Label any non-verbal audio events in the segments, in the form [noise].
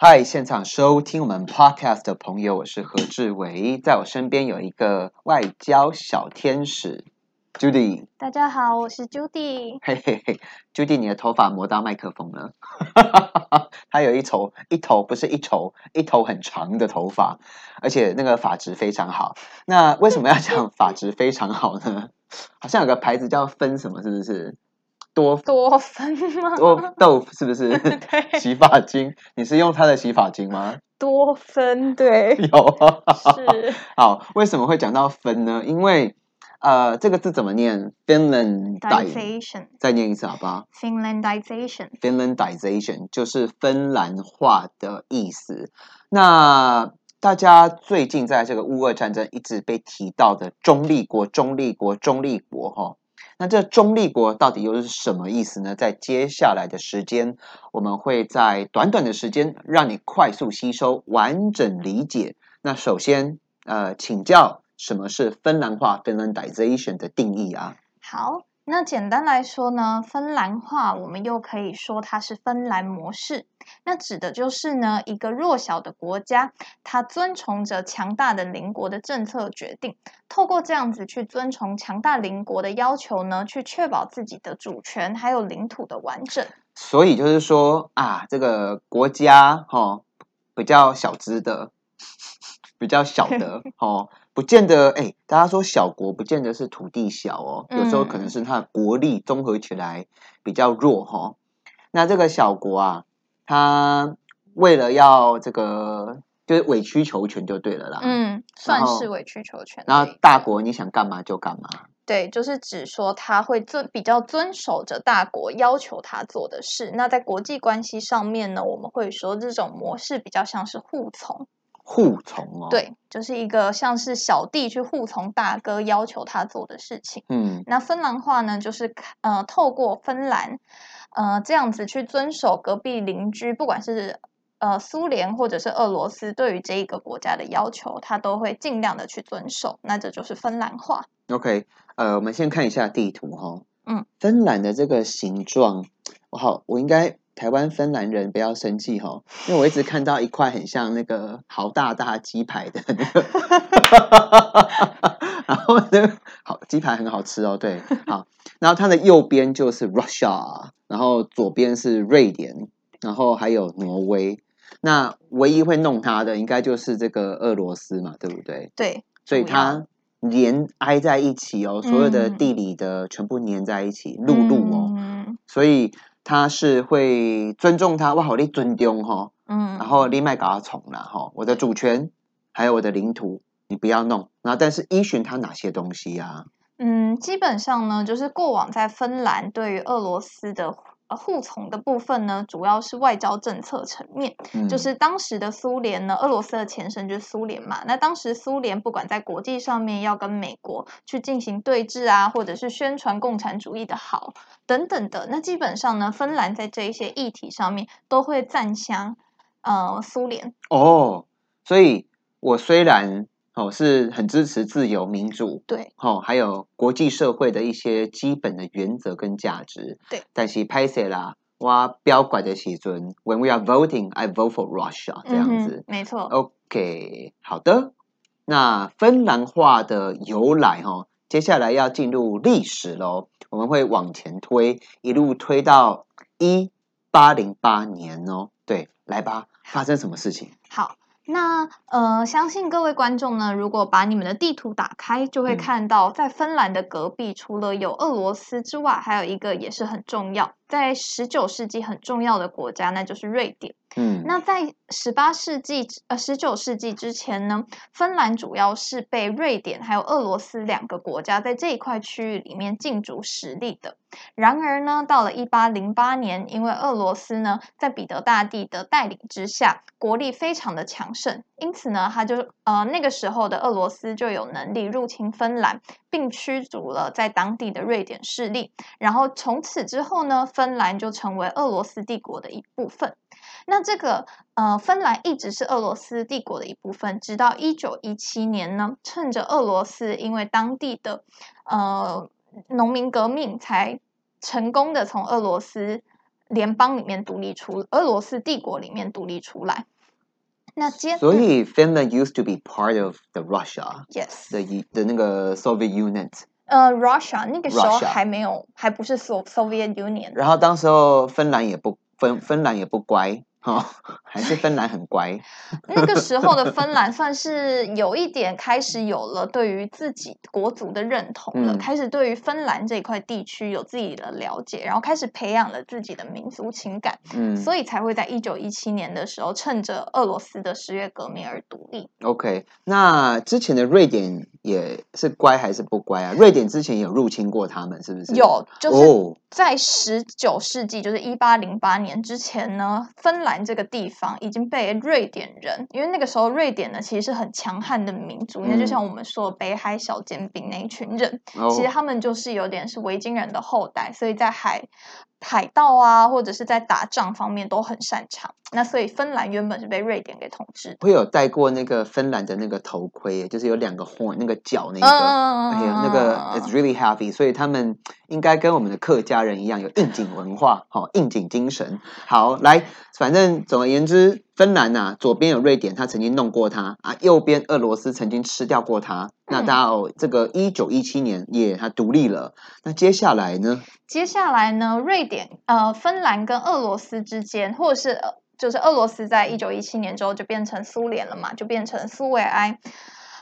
嗨，现场收听我们 podcast 的朋友，我是何志伟，在我身边有一个外交小天使 Judy。大家好，我是 Judy。嘿嘿嘿，Judy，你的头发磨到麦克风了。[laughs] 他有一头一头不是一头一头很长的头发，而且那个发质非常好。那为什么要讲发质非常好呢？[laughs] 好像有个牌子叫分什么，是不是？多多芬吗？多豆腐是不是？[laughs] 对，洗发精，你是用它的洗发精吗？多芬对，[laughs] 有啊。是 [laughs] 好，为什么会讲到分呢？因为呃，这个字怎么念？Finland Finlandization 再念一次好不好 Finlandization？Finlandization 就是芬兰化的意思。那大家最近在这个乌俄战争一直被提到的中立国、中立国、中立国，哈。那这中立国到底又是什么意思呢？在接下来的时间，我们会在短短的时间让你快速吸收、完整理解。那首先，呃，请教什么是芬兰化 （Finlandization） 的定义啊？好。那简单来说呢，芬兰化我们又可以说它是芬兰模式。那指的就是呢，一个弱小的国家，它遵从着强大的邻国的政策决定，透过这样子去遵从强大邻国的要求呢，去确保自己的主权还有领土的完整。所以就是说啊，这个国家哈比较小资的，比较小的 [laughs] 哦。不见得，哎，大家说小国不见得是土地小哦，有时候可能是它的国力综合起来比较弱哈。那这个小国啊，它为了要这个，就是委曲求全就对了啦。嗯，算是委曲求全。然后大国你想干嘛就干嘛。对，就是指说他会遵比较遵守着大国要求他做的事。那在国际关系上面呢，我们会说这种模式比较像是护从。护从哦，对，就是一个像是小弟去护从大哥要求他做的事情。嗯，那芬兰话呢，就是呃，透过芬兰，呃，这样子去遵守隔壁邻居，不管是呃苏联或者是俄罗斯对于这一个国家的要求，他都会尽量的去遵守。那这就是芬兰话。OK，呃，我们先看一下地图哈。嗯，芬兰的这个形状，我好，我应该。台湾芬兰人不要生气哈，因为我一直看到一块很像那个好大大鸡排的那个，[laughs] 然后呢，好鸡排很好吃哦，对，好，然后它的右边就是 Russia，然后左边是瑞典，然后还有挪威，那唯一会弄它的应该就是这个俄罗斯嘛，对不对？对，所以它连挨在一起哦，所有的地理的全部粘在一起，陆路哦，所以。他是会尊重他，我，好你尊重哈，嗯，然后另外搞他宠了哈，我的主权还有我的领土，你不要弄。然后，但是依循他哪些东西呀？嗯，基本上呢，就是过往在芬兰对于俄罗斯的。呃，护从的部分呢，主要是外交政策层面，就是当时的苏联呢，俄罗斯的前身就是苏联嘛。那当时苏联不管在国际上面要跟美国去进行对峙啊，或者是宣传共产主义的好等等的，那基本上呢，芬兰在这一些议题上面都会赞香呃苏联。哦，所以我虽然。哦，是很支持自由民主，对，哦，还有国际社会的一些基本的原则跟价值，对。但是拍摄啦，我标拐的时准，When we are voting, I vote for Russia，这样子，没错。OK，好的。那芬兰话的由来，哈，接下来要进入历史喽，我们会往前推，一路推到一八零八年哦。对，来吧，发生什么事情？好。那呃，相信各位观众呢，如果把你们的地图打开，就会看到在芬兰的隔壁，除了有俄罗斯之外，还有一个也是很重要，在十九世纪很重要的国家，那就是瑞典。嗯，那在十八世纪呃十九世纪之前呢，芬兰主要是被瑞典还有俄罗斯两个国家在这一块区域里面竞逐实力的。然而呢，到了一八零八年，因为俄罗斯呢在彼得大帝的带领之下，国力非常的强盛，因此呢，他就呃那个时候的俄罗斯就有能力入侵芬兰，并驱逐了在当地的瑞典势力。然后从此之后呢，芬兰就成为俄罗斯帝国的一部分。那这个呃，芬兰一直是俄罗斯帝国的一部分，直到一九一七年呢，趁着俄罗斯因为当地的呃农民革命，才成功的从俄罗斯联邦里面独立出，俄罗斯帝国里面独立出来。那接所以 Finland used to be part of the Russia yes，的一的那个 Soviet Union，呃，Russia 那个时候还没有，还不是 So Soviet Union。然后当时候芬兰也不芬芬兰也不乖哈、哦，还是芬兰很乖。那个时候的芬兰算是有一点开始有了对于自己国族的认同了，嗯开始对于芬兰这块地区有自己的了解，然后开始培养了自己的民族情感，嗯所以才会在一九一七年的时候，趁着俄罗斯的十月革命而独立。，OK，那之前的瑞典也是乖还是不乖啊？瑞典之前有入侵过他们，是不是？有，就是哦，在十九世纪，就是一八零八年之前呢，芬兰这个地方已经被瑞典人，因为那个时候瑞典呢其实是很强悍的民族，那就嗯像我们说的北海小尖兵那一群人，哦其实他们就是有点是维京人的后代，所以在海海盗啊，或者是在打仗方面都很擅长。那所以芬兰原本是被瑞典给统治的。会有戴过那个芬兰的那个头盔，就是有两个 horn 那个角那个。嗯哎呀，那个 it's really happy 所以他们应该跟我们的客家人一样有应景文化，好、应景精神。好，来，反正总而言之，芬兰呐、左边有瑞典，他曾经弄过它啊，右边俄罗斯曾经吃掉过它。那嗯到这个一九一七年，也，它独立了。那接下来呢？接下来呢，瑞典、呃，芬兰跟俄罗斯之间，或者是呃，就是俄罗斯在一九一七年之后就变成苏联了嘛，就变成苏维埃。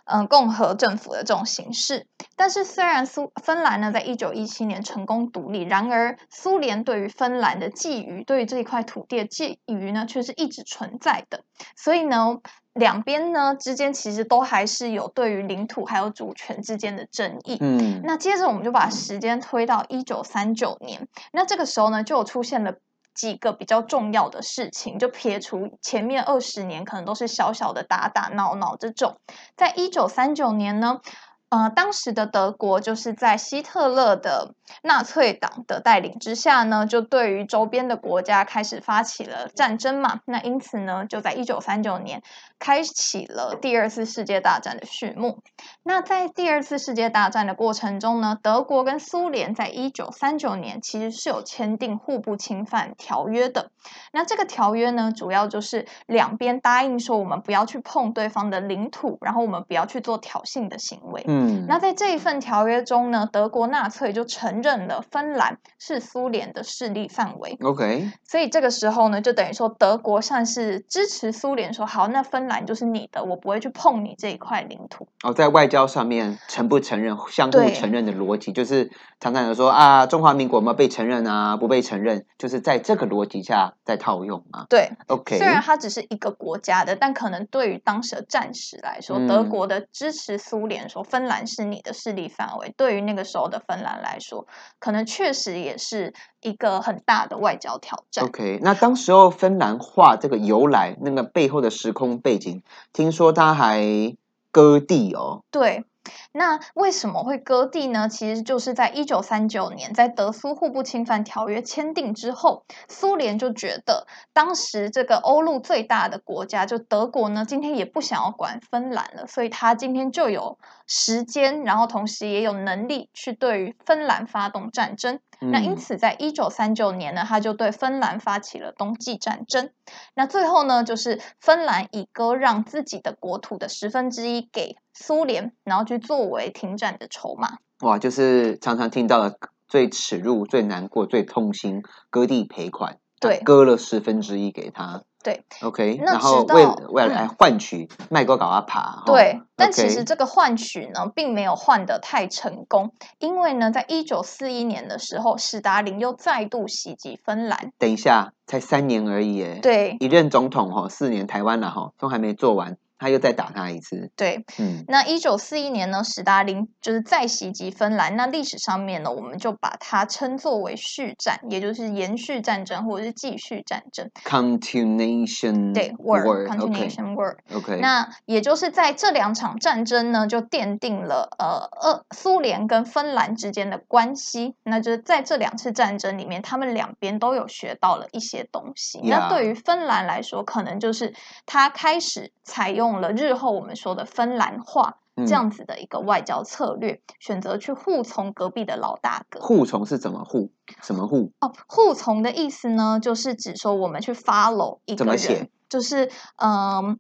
嗯，共和政府的这种形式，但是虽然苏芬兰呢在一九一七年成功独立，然而苏联对于芬兰的觊觎，对于这一块土地的觊觎呢，却是一直存在的。所以呢，两边呢之间其实都还是有对于领土还有主权之间的争议。嗯，那接着我们就把时间推到一九三九年，那这个时候呢，就有出现了几个比较重要的事情，就撇除前面二十年可能都是小小的打打闹闹这种，在一九三九年呢。呃，当时的德国就是在希特勒的纳粹党的带领之下呢，就对于周边的国家开始发起了战争嘛。那因此呢，就在一九三九年开启了第二次世界大战的序幕。那在第二次世界大战的过程中呢，德国跟苏联在一九三九年其实是有签订互不侵犯条约的。那这个条约呢，主要就是两边答应说，我们不要去碰对方的领土，然后我们不要去做挑衅的行为。嗯，那在这一份条约中呢，德国纳粹就承认了芬兰是苏联的势力范围，OK，所以这个时候呢，就等于说德国算是支持苏联说，好，那芬兰就是你的，我不会去碰你这一块领土。哦，在外交上面承不承认、相互承认的逻辑，就是常常有说啊，中华民国有没有被承认啊？不被承认，就是在这个逻辑下在套用啊。对，OK，虽然它只是一个国家的，但可能对于当时的战时来说，德嗯国的支持苏联说芬兰是你的势力范围，对于那个时候的芬兰来说，可能确实也是一个很大的外交挑战。OK，那当时候芬兰话这个由来，那个背后的时空背景，听说他还割地哦。对，那为什么会割地呢？其实就是在一九三九年，在德苏互不侵犯条约签订之后，苏联就觉得当时这个欧陆最大的国家就德国呢，今天也不想要管芬兰了，所以他今天就有时间，然后同时也有能力去对于芬兰发动战争。那因嗯此，在一九三九年呢，他就对芬兰发起了冬季战争。那最后呢，就是芬兰以割让自己的国土的十分之一给苏联，然后去作为停战的筹码。哇，就是常常听到的最耻辱、最难过、最痛心，割地赔款，对割了十分之一给他。对，OK，那然后为了为了嗯来换取麦高搞阿爬，对，但其实这个换取呢，并没有换得太成功，因为呢，在一九四一年的时候，史达林又再度袭击芬兰。等一下，才三年而已哎，对一任总统哈，四年台湾了哈，都还没做完，他又再打他一次，对，嗯那一九四一年呢，史达林就是再袭击芬兰。那历史上面呢，我们就把它称作为续战，也就是延续战争或者是继续战争。，continuation 对，war。OK，那也就是在这两场战争呢，就奠定了呃呃苏联跟芬兰之间的关系。那就是在这两次战争里面，他们两边都有学到了一些东西。那对于芬兰来说，可能就是他开始采用了日后我们说的芬兰话。嗯这样子的一个外交策略，选择去护从隔壁的老大哥。护从是怎么护？什么护？哦，护从的意思呢，就是指说我们去 follow 一个怎么写人，就是嗯。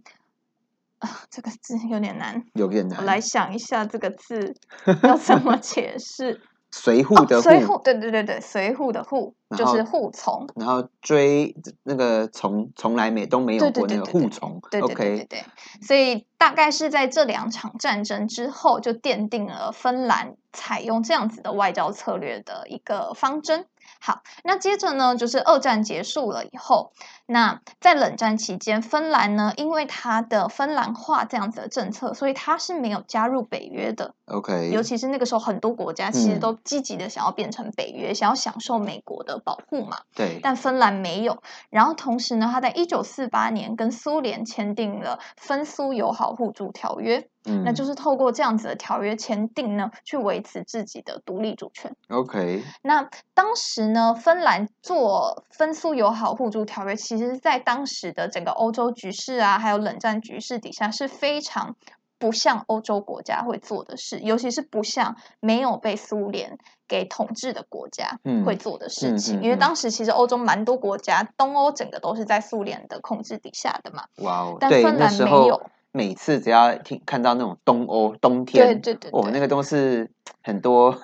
啊，这个字有点难，有点难。我来想一下这个字要怎么解释。随护的护，护，对对对对，随护的护就是护从。然后追那个从从来没都没有过那个护从。对对对对对，所以大概是在这两场战争之后，就奠定了芬兰采用这样子的外交策略的一个方针。好，那接着呢，就是二战结束了以后，那在冷战期间，芬兰呢，因为它的芬兰化这样子的政策，所以它是没有加入北约的。OK，尤其是那个时候，很多国家其实嗯都积极的想要变成北约，想要享受美国的保护嘛。对，但芬兰没有。然后同时呢，他在一九四八年跟苏联签订了芬苏友好互助条约，嗯，那就是透过这样子的条约签订呢，去维持自己的独立主权。OK，那当时呢，芬兰做芬苏友好互助条约，其实在当时的整个欧洲局势啊，还有冷战局势底下是非常。不像欧洲国家会做的事，尤其是不像没有被苏联给统治的国家嗯会做的事情，嗯嗯嗯因为当时其实欧洲蛮多国家，东欧整个都是在苏联的控制底下的嘛。哇哦，但芬兰没有每次只要听看到那种东欧冬天，对对对哦，对那个都是很多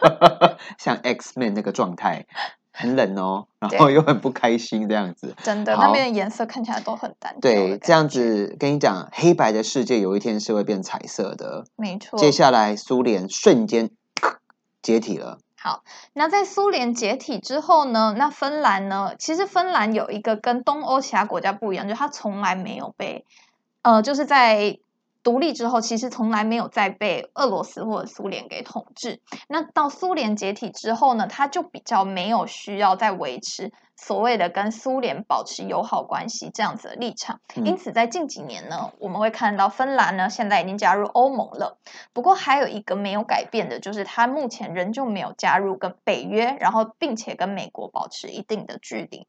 [laughs] 像 X Men 那个状态，很冷哦，[laughs] 然后又很不开心这样子。真的，那边的颜色看起来都很单调的对，这样，子跟你讲，黑白的世界有一天是会变彩色的。没错。接下来，苏联瞬间解体了。好，那在苏联解体之后呢？那芬兰呢？其实芬兰有一个跟东欧其他国家不一样，就是它从来没有被，呃，就是在独立之后，其实从来没有再被俄罗斯或者苏联给统治。那到苏联解体之后呢，它就比较没有需要再维持所谓的跟苏联保持友好关系这样子的立场。嗯因此，在近几年呢，我们会看到芬兰呢现在已经加入欧盟了。不过还有一个没有改变的，就是它目前仍旧没有加入跟北约，然后并且跟美国保持一定的距离。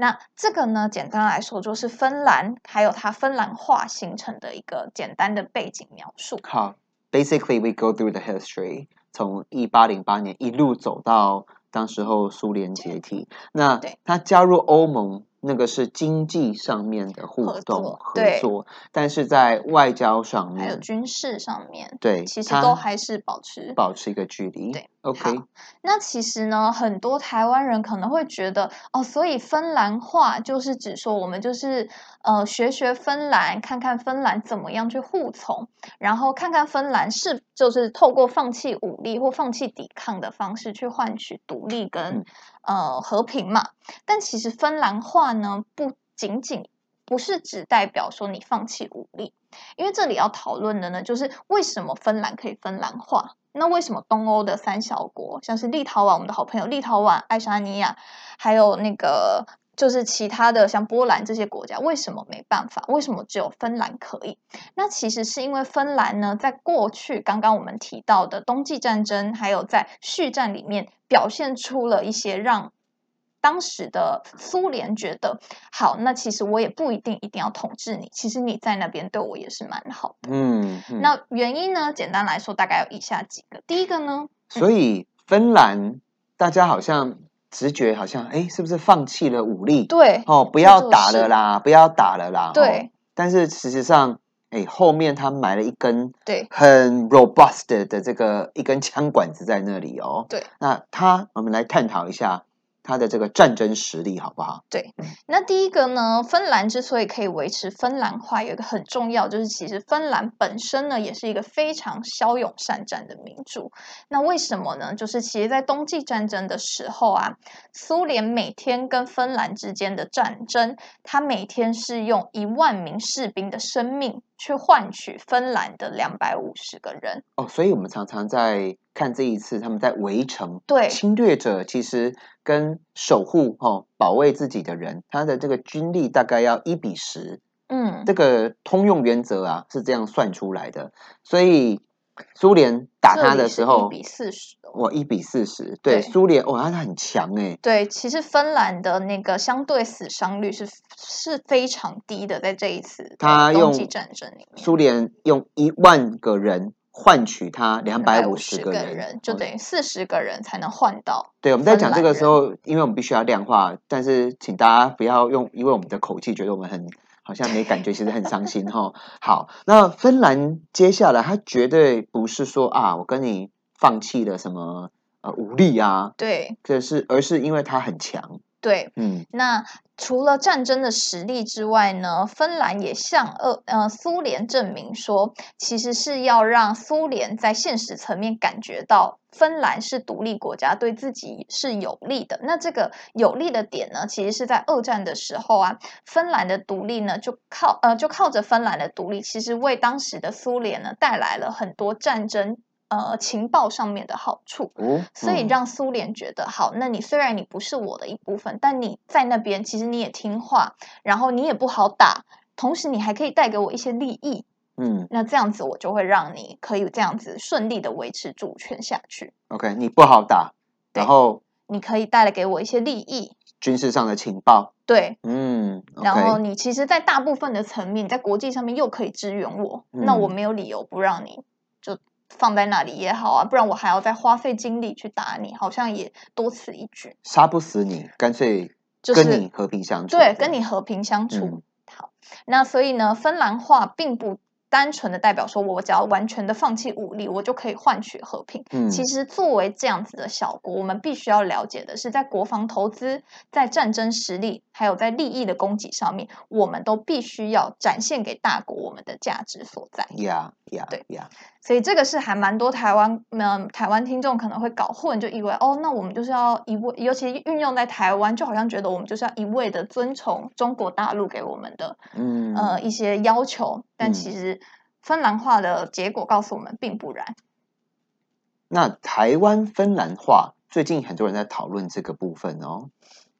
那这个呢，简单来说就是芬兰还有它芬兰化形成的一个简单的背景描述。好，basically we go through the history，从一八零八年一路走到当时候苏联解体。那对他加入欧盟，那个是经济上面的互合动作合作，但是在外交上面还有面，军事上面，对，其实都还是保持保持一个距离。对，OK，那其实呢，很多台湾人可能会觉得，哦，所以芬兰话就是指说我们就是呃学学芬兰，看看芬兰怎么样去护从，然后看看芬兰是就是透过放弃武力或放弃抵抗的方式去换取独立跟、嗯呃和平嘛。但其实芬兰话呢，不仅仅不是只代表说你放弃武力，因为这里要讨论的呢，就是为什么芬兰可以芬兰化。那为什么东欧的三小国，像是立陶宛，我们的好朋友立陶宛、爱沙尼亚，还有那个就是其他的像波兰这些国家，为什么没办法？为什么只有芬兰可以？那其实是因为芬兰呢，在过去刚刚我们提到的冬季战争，还有在续战里面，表现出了一些让当时的苏联觉得，好，那其实我也不一定一定要统治你，其实你在那边对我也是蛮好的。嗯，嗯那原因呢？简单来说，大概有以下几个。第一个呢，所以芬兰大家好像直觉好像，哎，是不是放弃了武力？对哦，不要打了啦，不要打了啦。哦对，但是事实上，哎，后面他埋了一根对很 robust 的的这个一根枪管子在那里哦。对，那他我们来探讨一下他的这个战争实力好不好？对那第一个呢，芬兰之所以可以维持芬兰化，有一个很重要，就是其实芬兰本身呢，也是一个非常骁勇善战的民族。那为什么呢？就是其实，在冬季战争的时候啊，苏联每天跟芬兰之间的战争，它每天是用一万名士兵的生命去换取芬兰的两百五十个人。哦，所以我们常常在看这一次他们在围城，对。侵略者其实跟守护哦保卫自己的人，他的这个军力大概要一比十，嗯，这个通用原则啊是这样算出来的，所以苏联打他的时候一，比四十哦。哇，一比四十，对，苏联哇，他很强哎，对，其实芬兰的那个相对死伤率是是非常低的，在这一次他用战争里面，苏联用一万个人换取他两百五五十个人就哦等于四十个人才能换到。对，我们在讲这个时候，因为我们必须要量化，但是请大家不要用，因为我们的口气觉得我们很好像没感觉，其实很伤心哈。好，那芬兰接下来他绝对不是说啊，我跟你放弃了什么呃武力啊，对这是而是因为他很强，对，嗯那除了战争的实力之外呢，芬兰也向俄呃苏联证明说，其实是要让苏联在现实层面感觉到芬兰是独立国家，对自己是有利的。那这个有利的点呢，其实是在二战的时候啊，芬兰的独立呢，就靠呃就靠着芬兰的独立，其实为当时的苏联呢带来了很多战争呃情报上面的好处。哦，所以嗯。让苏联觉得好，那你虽然你不是我的一部分，但你在那边其实你也听话，然后你也不好打，同时你还可以带给我一些利益，嗯。那这样子我就会让你可以这样子顺利的维持主权下去，，OK，你不好打，然后你可以带来给我一些利益，军事上的情报，对，嗯然后你其实，在大部分的层面，在国际上面又可以支援我，那我嗯没有理由不让你就放在那里也好啊，不然我还要再花费精力去打你，好像也多此一举。杀不死你，干脆就是跟你和平相处，对，跟你和平相处。嗯好，那所以呢，芬兰话并不单纯的代表说我只要完全的放弃武力，我就可以换取和平。嗯，其实，作为这样子的小国，我们必须要了解的是，在国防投资、在战争实力，还有在利益的供给上面，我们都必须要展现给大国我们的价值所在。呀呀对呀，所以这个是还蛮多台湾嗯台湾听众可能会搞混，就以为哦，那我们就是要一味，尤其运用在台湾，就好像觉得我们就是要一味的遵从中国大陆给我们的嗯呃一些要求，但嗯其实芬兰话的结果告诉我们并不然。那台湾芬兰话最近很多人在讨论这个部分哦。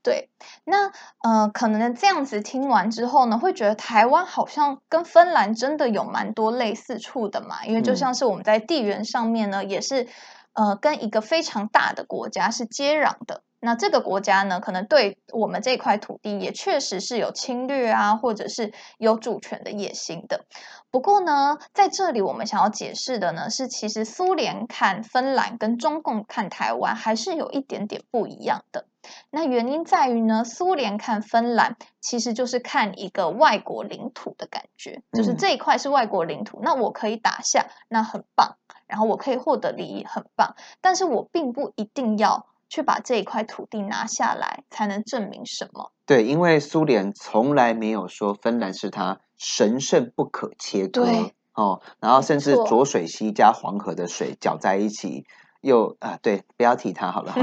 对，那呃，可能这样子听完之后呢，会觉得台湾好像跟芬兰真的有蛮多类似处的嘛，因为就嗯像是我们在地缘上面呢，也是呃跟一个非常大的国家是接壤的。那这个国家呢，可能对我们这块土地也确实是有侵略啊，或者是有主权的野心的。不过呢，在这里我们想要解释的呢，是其实苏联看芬兰跟中共看台湾还是有一点点不一样的。那原因在于呢，苏联看芬兰其实就是看一个外国领土的感觉，就是嗯这一块是外国领土，那我可以打下，那很棒，然后我可以获得利益，很棒，但是我并不一定要去把这一块土地拿下来才能证明什么。对，因为苏联从来没有说芬兰是它神圣不可切割对哦，然后甚至错浊水溪加黄河的水搅在一起，又啊，对，不要提它好了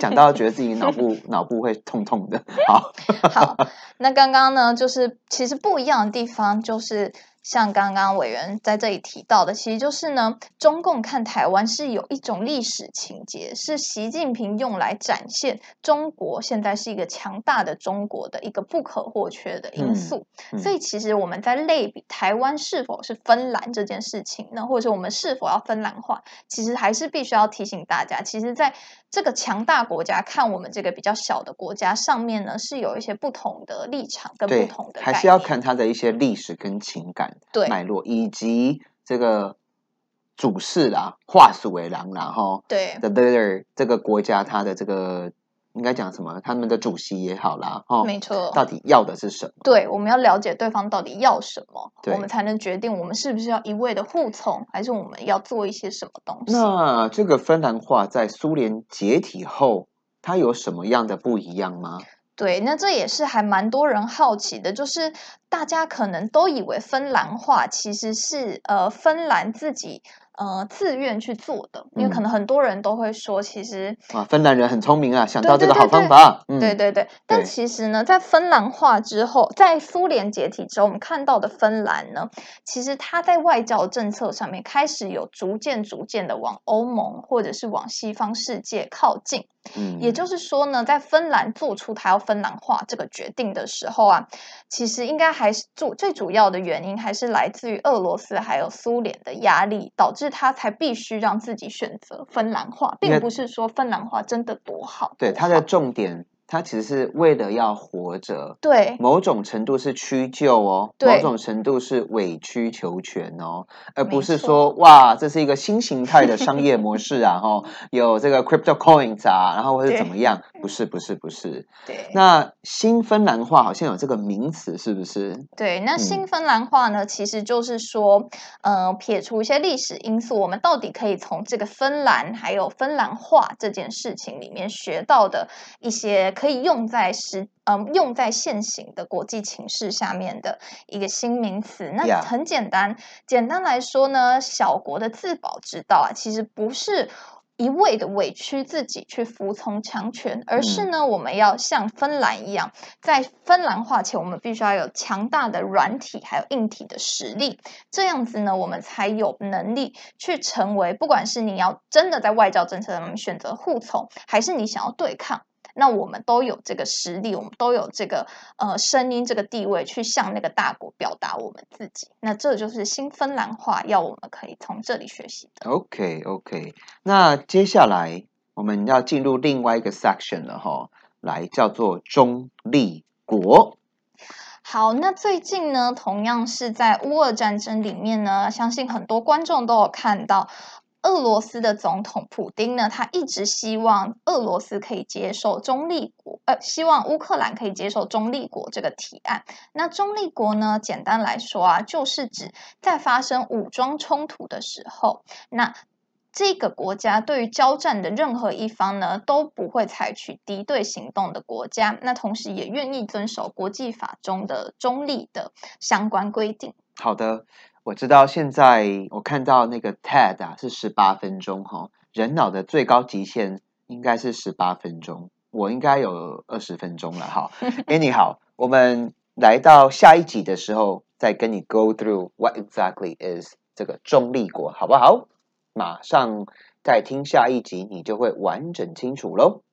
讲到觉得自己脑部 [laughs] 脑部会痛痛的。好，好，那刚刚呢，就是其实不一样的地方，就是像刚刚委员在这里提到的，其实就是呢，中共看台湾是有一种历史情节，是习近平用来展现中国现在是一个强大的中国的一个不可或缺的因嗯素。嗯所以其实我们在类比台湾是否是芬兰这件事情呢，或者说我们是否要芬兰化，其实还是必须要提醒大家，其实在这个强大国家看我们这个比较小的国家上面呢，是有一些不同的立场跟不同的，还是要看它的一些历史跟情感对脉络，以及这个主事啦、化属为狼啦哈。对 the leader 这个国家它的这个应该讲什么？他们的主席也好啦，哈，没错。到底要的是什么？对，我们要了解对方到底要什么，对我们才能决定我们是不是要一味的护从，还是我们要做一些什么东西。那这个芬兰话在苏联解体后，它有什么样的不一样吗？对，那这也是还蛮多人好奇的，就是大家可能都以为芬兰话其实是呃芬兰自己呃自愿去做的，因为可嗯能很多人都会说，其实啊，芬兰人很聪明啊，想到这个好对对对方法。嗯，对对对，但其实呢，在芬兰化之后，在苏联解体之后，我们看到的芬兰呢，其实它在外交政策上面开始有逐渐逐渐的往欧盟或者是往西方世界靠近。嗯，也就是说呢，在芬兰做出他要芬兰化这个决定的时候啊，其实应该还是主最主要的原因还是来自于俄罗斯还有苏联的压力，导致他才必须让自己选择芬兰化，并不是说芬兰化真的多好。对它的重点，它其实是为了要活着，对。某种程度是屈就哦，对。某种程度是委曲求全哦，而不是说哇，这是一个新形态的商业模式啊，[laughs] 哈，有这个 crypto coins 啊，然后或者怎么样？不是，不是，不是。对。那新芬兰话好像有这个名词，是不是？对，那嗯新芬兰话呢，其实就是说，呃，撇除一些历史因素，我们到底可以从这个芬兰还有芬兰话这件事情里面学到的一些可以用在实，嗯、用在现行的国际情势下面的一个新名词。那很简单，简单来说呢，小国的自保之道啊，其实不是。一味的委屈自己去服从强权，而是嗯。呢，我们要像芬兰一样，在芬兰化前，我们必须要有强大的软体还有硬体的实力，这样子呢，我们才有能力去成为，不管是你要真的在外交政策上面选择护从，还是你想要对抗，那我们都有这个实力，我们都有这个呃声音、这个地位去向那个大国表达我们自己。那这就是新芬兰话要我们可以从这里学习的。OK OK，那接下来我们要进入另外一个 section 了哈，来叫做中立国。好，那最近呢，同样是在乌俄战争里面呢，相信很多观众都有看到。俄罗斯的总统普丁呢，他一直希望俄罗斯可以接受中立国，呃，希望乌克兰可以接受中立国这个提案。那中立国呢，简单来说啊，就是指在发生武装冲突的时候，那这个国家对于交战的任何一方呢，都不会采取敌对行动的国家，那同时也愿意遵守国际法中的中立的相关规定。好的，我知道现在我看到那个 TED 啊是十八分钟哈，人脑的最高极限应该是十八分钟，我应该有二十分钟了哈。[laughs] Anyhow，我们来到下一集的时候再跟你 go through what exactly is 这个中立国，好不好？马上再听下一集，你就会完整清楚喽。